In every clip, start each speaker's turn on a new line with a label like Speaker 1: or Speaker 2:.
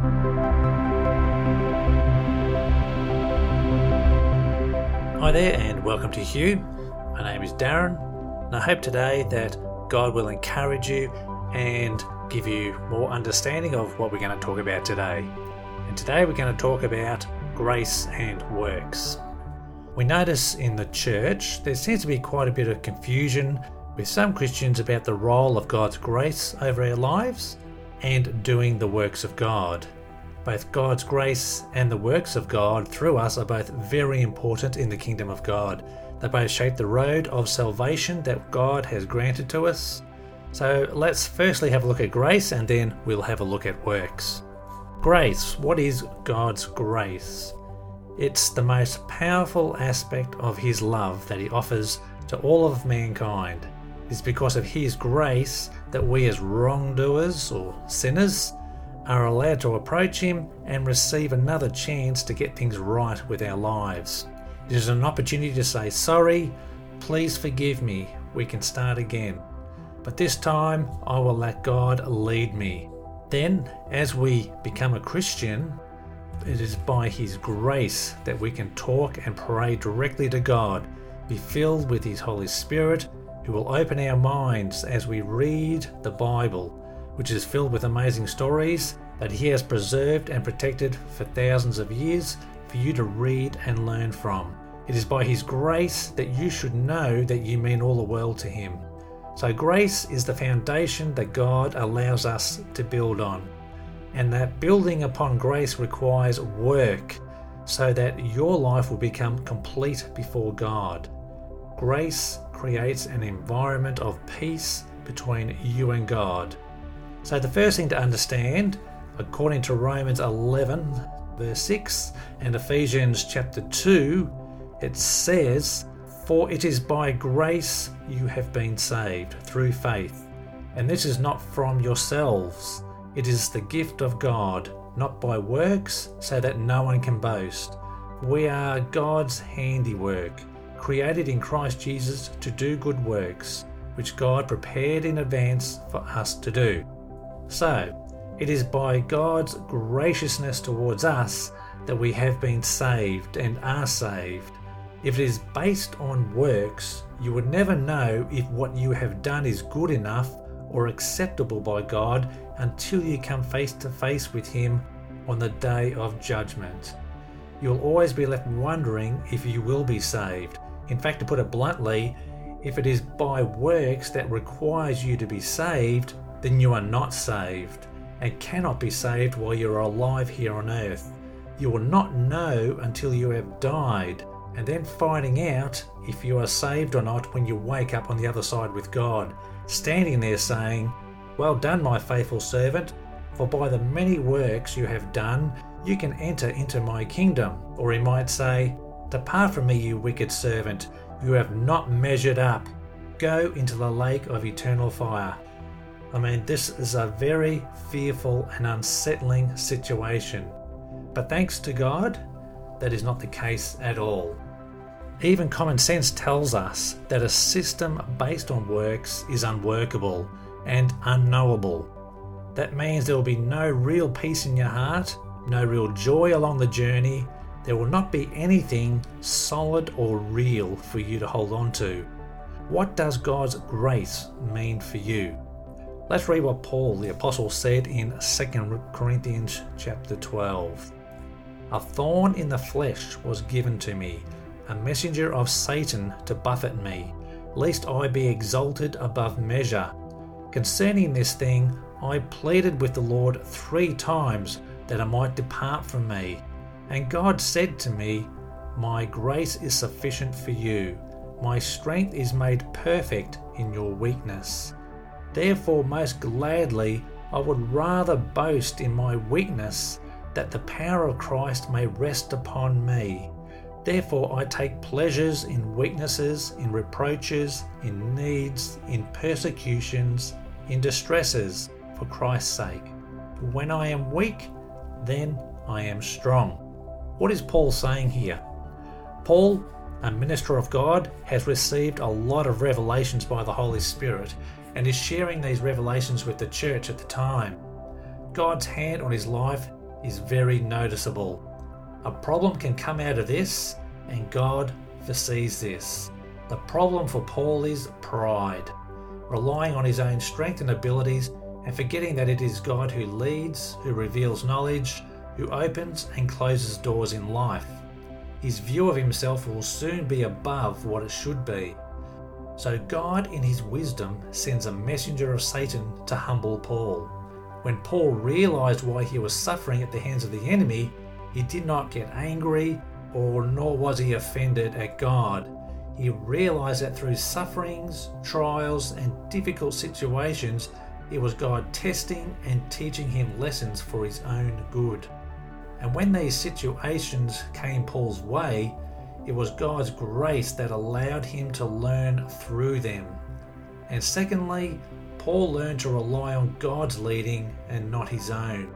Speaker 1: Hi there, and welcome to Hugh. My name is Darren, and I hope today that God will encourage you and give you more understanding of what we're going to talk about today. And today we're going to talk about grace and works. We notice in the church there seems to be quite a bit of confusion with some Christians about the role of God's grace over our lives and doing the works of God. Both God's grace and the works of God through us are both very important in the kingdom of God. They both shape the road of salvation that God has granted to us. So let's firstly have a look at grace and then we'll have a look at works. Grace. What is God's grace? It's the most powerful aspect of His love that He offers to all of mankind. It's because of His grace that we, as wrongdoers or sinners, are allowed to approach Him and receive another chance to get things right with our lives. It is an opportunity to say, Sorry, please forgive me, we can start again. But this time I will let God lead me. Then, as we become a Christian, it is by His grace that we can talk and pray directly to God, be filled with His Holy Spirit, who will open our minds as we read the Bible, which is filled with amazing stories that He has preserved and protected for thousands of years for you to read and learn from. It is by His grace that you should know that you mean all the world to Him. So, grace is the foundation that God allows us to build on and that building upon grace requires work so that your life will become complete before God. Grace creates an environment of peace between you and God. So, the first thing to understand, according to Romans 11, verse 6, and Ephesians chapter 2, it says, For it is by grace you have been saved through faith, and this is not from yourselves. It is the gift of God, not by works, so that no one can boast. We are God's handiwork, created in Christ Jesus to do good works, which God prepared in advance for us to do. So, it is by God's graciousness towards us that we have been saved and are saved. If it is based on works, you would never know if what you have done is good enough or acceptable by God until you come face to face with Him on the day of judgment. You'll always be left wondering if you will be saved. In fact, to put it bluntly, if it is by works that requires you to be saved, then you are not saved and cannot be saved while you are alive here on earth. You will not know until you have died, and then finding out if you are saved or not when you wake up on the other side with God, standing there saying, well done, my faithful servant, for by the many works you have done, you can enter into my kingdom. Or he might say, Depart from me, you wicked servant, you have not measured up. Go into the lake of eternal fire. I mean, this is a very fearful and unsettling situation. But thanks to God, that is not the case at all. Even common sense tells us that a system based on works is unworkable and unknowable. That means there will be no real peace in your heart, no real joy along the journey. There will not be anything solid or real for you to hold on to. What does God's grace mean for you? Let's read what Paul the apostle said in 2 Corinthians chapter 12. A thorn in the flesh was given to me, a messenger of Satan to buffet me, lest I be exalted above measure. Concerning this thing, I pleaded with the Lord three times that I might depart from me. And God said to me, My grace is sufficient for you. My strength is made perfect in your weakness. Therefore, most gladly, I would rather boast in my weakness, that the power of Christ may rest upon me. Therefore, I take pleasures in weaknesses, in reproaches, in needs, in persecutions, in distresses, for Christ's sake. For when I am weak, then I am strong. What is Paul saying here? Paul, a minister of God, has received a lot of revelations by the Holy Spirit and is sharing these revelations with the church at the time. God's hand on his life is very noticeable. A problem can come out of this, and God foresees this. The problem for Paul is pride, relying on his own strength and abilities and forgetting that it is God who leads, who reveals knowledge, who opens and closes doors in life. His view of himself will soon be above what it should be. So God, in his wisdom, sends a messenger of Satan to humble Paul. When Paul realized why he was suffering at the hands of the enemy, he did not get angry, or nor was he offended at God. He realized that through sufferings, trials, and difficult situations, it was God testing and teaching him lessons for his own good. And when these situations came Paul's way, it was God's grace that allowed him to learn through them. And secondly, Paul learned to rely on God's leading and not his own,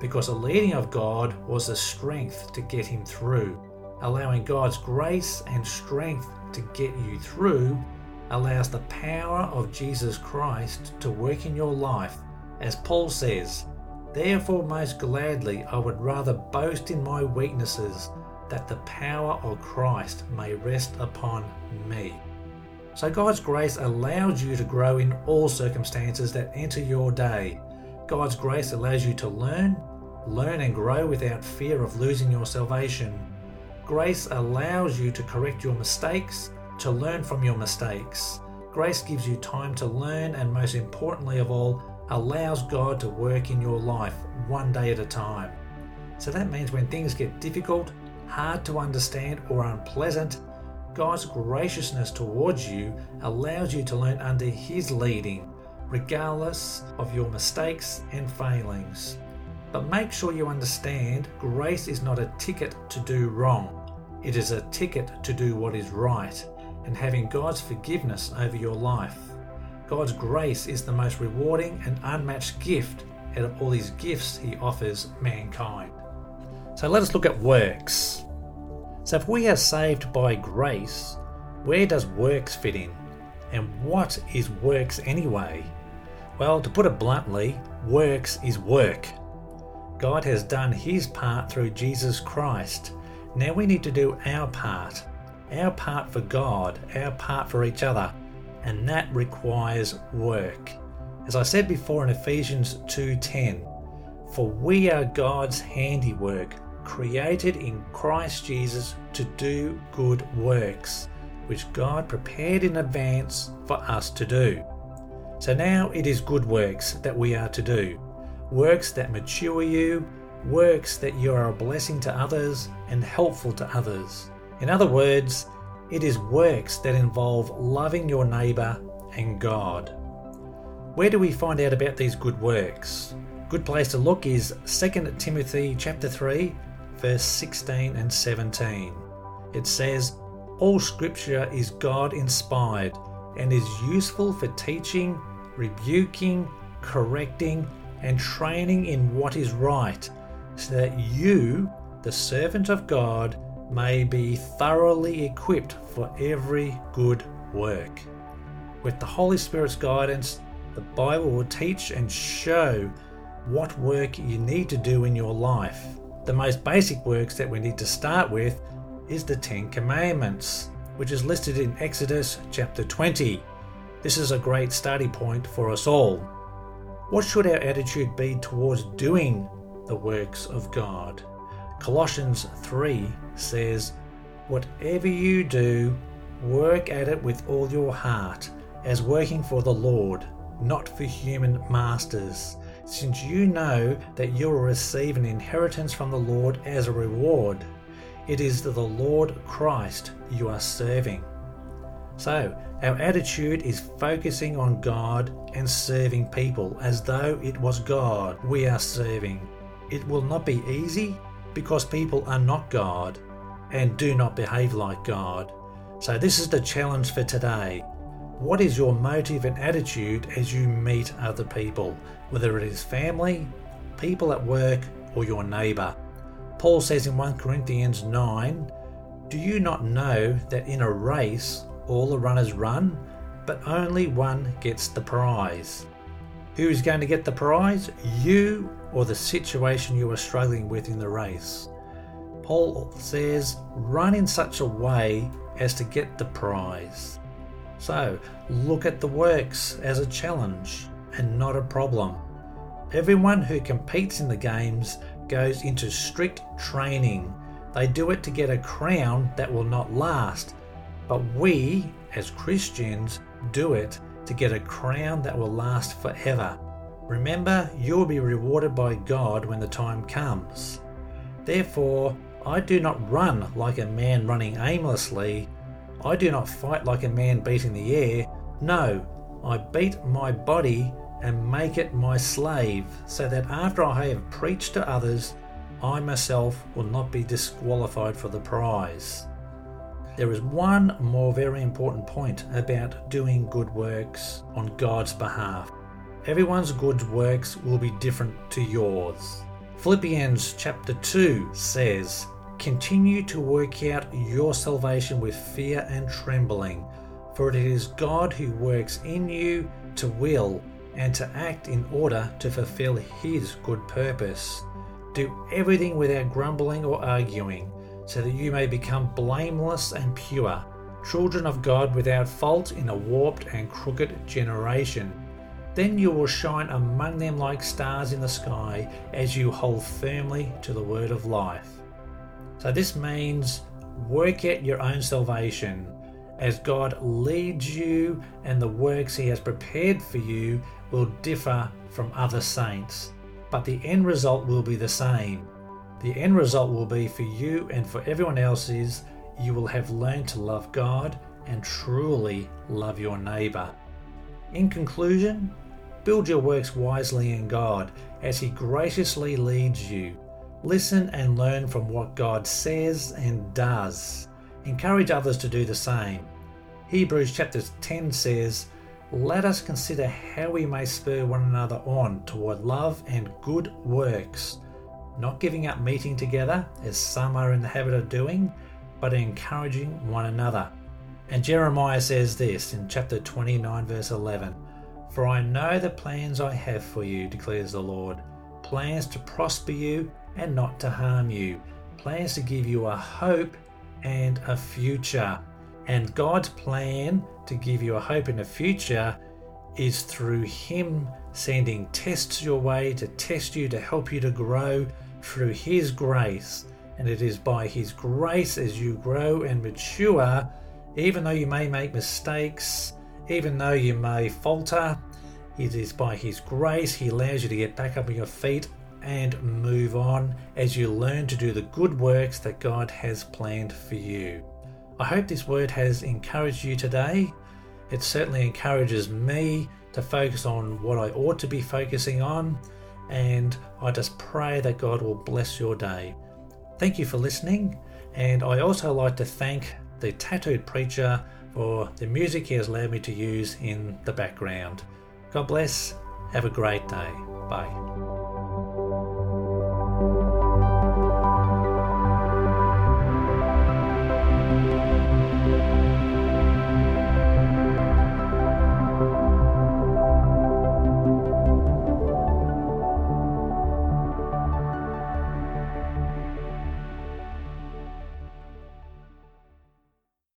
Speaker 1: because the leading of God was the strength to get him through. Allowing God's grace and strength to get you through allows the power of Jesus Christ to work in your life. As Paul says, Therefore, most gladly, I would rather boast in my weaknesses, that the power of Christ may rest upon me. So, God's grace allows you to grow in all circumstances that enter your day. God's grace allows you to learn, learn and grow without fear of losing your salvation. Grace allows you to correct your mistakes to learn from your mistakes. Grace gives you time to learn, and most importantly of all, allows God to work in your life one day at a time. So that means when things get difficult, hard to understand, or unpleasant, God's graciousness towards you allows you to learn under His leading, regardless of your mistakes and failings. But make sure you understand grace is not a ticket to do wrong, it is a ticket to do what is right and having God's forgiveness over your life. God's grace is the most rewarding and unmatched gift out of all these gifts He offers mankind. So let us look at works. So if we are saved by grace, where does works fit in? And what is works anyway? Well, to put it bluntly, works is work. God has done His part through Jesus Christ. Now we need to do our part our part for God, our part for each other, and that requires work. As I said before in Ephesians 2:10, for we are God's handiwork, created in Christ Jesus to do good works, which God prepared in advance for us to do. So now it is good works that we are to do, works that mature you, works that you are a blessing to others and helpful to others. In other words, it is works that involve loving your neighbour and God. Where do we find out about these good works? Good place to look is 2 Timothy chapter 3 verse 16 and 17. It says, "All scripture is God inspired and is useful for teaching, rebuking, correcting, and training in what is right, so that you, the servant of God, may be thoroughly equipped for every good work. With the Holy Spirit's guidance, the Bible will teach and show what work you need to do in your life. The most basic works that we need to start with is the Ten Commandments, which is listed in Exodus chapter 20. This is a great starting point for us all. What should our attitude be towards doing the works of God? Colossians 3 says, Whatever you do, work at it with all your heart, as working for the Lord, not for human masters, since you know that you will receive an inheritance from the Lord as a reward. It is the Lord Christ you are serving. So, our attitude is focusing on God and serving people as though it was God we are serving. It will not be easy, because people are not God and do not behave like God. So, this is the challenge for today. What is your motive and attitude as you meet other people, whether it is family, people at work, or your neighbour? Paul says in 1 Corinthians 9 Do you not know that in a race all the runners run, but only one gets the prize? Who is going to get the prize? You or the situation you are struggling with in the race? Paul says, run in such a way as to get the prize. So, look at the works as a challenge and not a problem. Everyone who competes in the games goes into strict training. They do it to get a crown that will not last. But we, as Christians, do it to get a crown that will last forever. Remember, you will be rewarded by God when the time comes. Therefore, I do not run like a man running aimlessly. I do not fight like a man beating the air. No, I beat my body and make it my slave, so that after I have preached to others, I myself will not be disqualified for the prize. There is one more very important point about doing good works on God's behalf. Everyone's good works will be different to yours. Philippians chapter 2 says, Continue to work out your salvation with fear and trembling, for it is God who works in you to will and to act in order to fulfill His good purpose. Do everything without grumbling or arguing, so that you may become blameless and pure, children of God without fault in a warped and crooked generation. Then you will shine among them like stars in the sky as you hold firmly to the word of life. So, this means work out your own salvation as God leads you, and the works He has prepared for you will differ from other saints, but the end result will be the same. The end result will be for you and for everyone else is you will have learned to love God and truly love your neighbour. In conclusion, build your works wisely in God as He graciously leads you. Listen and learn from what God says and does. Encourage others to do the same. Hebrews chapter 10 says, let us consider how we may spur one another on toward love and good works, not giving up meeting together as some are in the habit of doing, but encouraging one another. And Jeremiah says this in chapter 29, verse 11 For I know the plans I have for you, declares the Lord plans to prosper you and not to harm you, plans to give you a hope and a future. And God's plan to give you a hope in the future is through Him sending tests your way to test you, to help you to grow through His grace. And it is by His grace as you grow and mature, even though you may make mistakes, even though you may falter, it is by His grace He allows you to get back up on your feet and move on as you learn to do the good works that God has planned for you. I hope this word has encouraged you today. It certainly encourages me to focus on what I ought to be focusing on, and I just pray that God will bless your day. Thank you for listening, and I also like to thank the tattooed preacher for the music he has allowed me to use in the background. God bless. Have a great day. Bye.